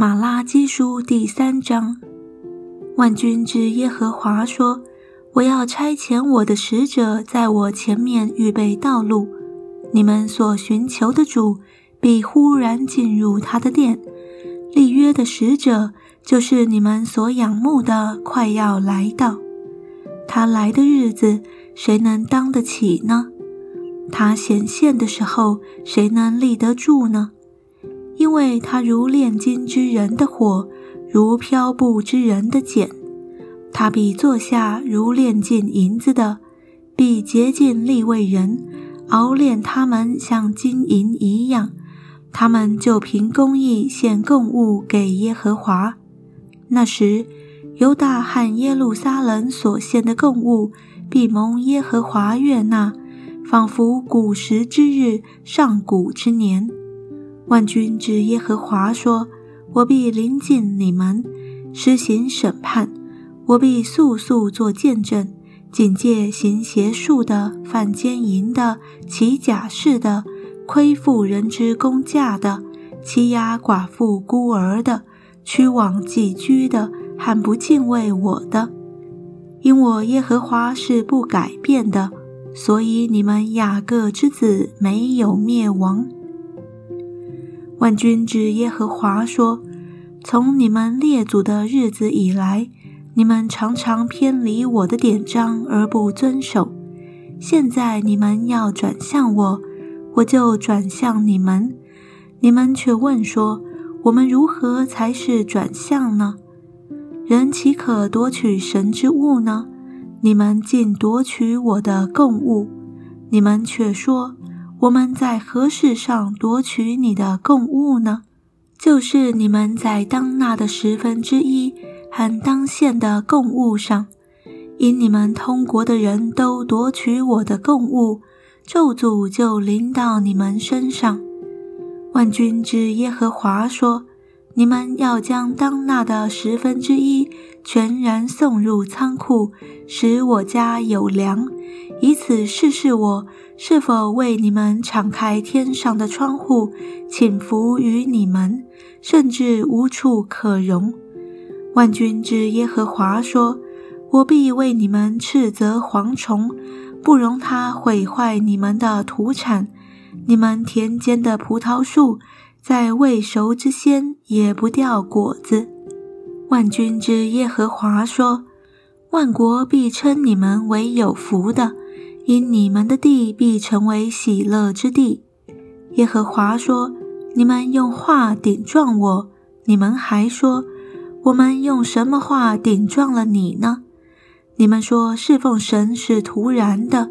马拉基书第三章，万军之耶和华说：“我要差遣我的使者在我前面预备道路，你们所寻求的主必忽然进入他的殿。立约的使者就是你们所仰慕的，快要来到。他来的日子，谁能当得起呢？他显现的时候，谁能立得住呢？”因为他如炼金之人的火，如漂布之人的茧，他必坐下如炼尽银子的，必洁净利为人，熬炼他们像金银一样，他们就凭公义献供物给耶和华。那时，犹大和耶路撒冷所献的供物，必蒙耶和华悦纳，仿佛古时之日，上古之年。万军之耶和华说：“我必临近你们，施行审判；我必速速做见证，警戒行邪术的、犯奸淫的、起假誓的、亏负人之公价的、欺压寡妇孤儿的、屈枉寄居的、和不敬畏我的。因我耶和华是不改变的，所以你们雅各之子没有灭亡。”万军之耶和华说：“从你们列祖的日子以来，你们常常偏离我的典章而不遵守。现在你们要转向我，我就转向你们。你们却问说：我们如何才是转向呢？人岂可夺取神之物呢？你们竟夺取我的供物。你们却说。”我们在何事上夺取你的供物呢？就是你们在当纳的十分之一和当献的供物上，因你们通国的人都夺取我的供物，咒诅就临到你们身上。万军之耶和华说：“你们要将当纳的十分之一全然送入仓库，使我家有粮，以此试试我。”是否为你们敞开天上的窗户，请福于你们，甚至无处可容？万军之耶和华说：“我必为你们斥责蝗虫，不容它毁坏你们的土产。你们田间的葡萄树，在未熟之先也不掉果子。”万军之耶和华说：“万国必称你们为有福的。”因你们的地必成为喜乐之地，耶和华说：“你们用话顶撞我，你们还说，我们用什么话顶撞了你呢？你们说侍奉神是徒然的，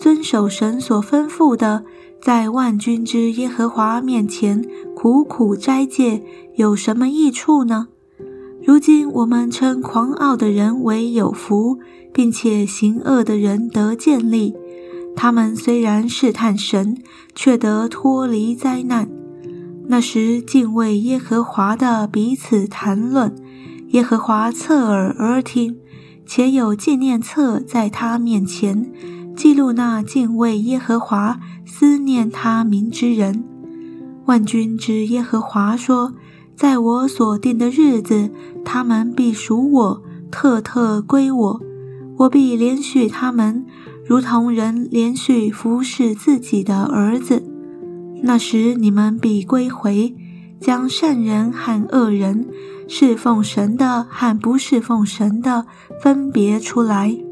遵守神所吩咐的，在万军之耶和华面前苦苦斋戒，有什么益处呢？如今我们称狂傲的人为有福。”并且行恶的人得建立，他们虽然试探神，却得脱离灾难。那时敬畏耶和华的彼此谈论，耶和华侧耳而听，且有纪念册在他面前，记录那敬畏耶和华、思念他名之人。万军之耶和华说：“在我所定的日子，他们必属我，特特归我。”我必连续他们，如同人连续服侍自己的儿子。那时你们必归回，将善人和恶人、侍奉神的和不侍奉神的分别出来。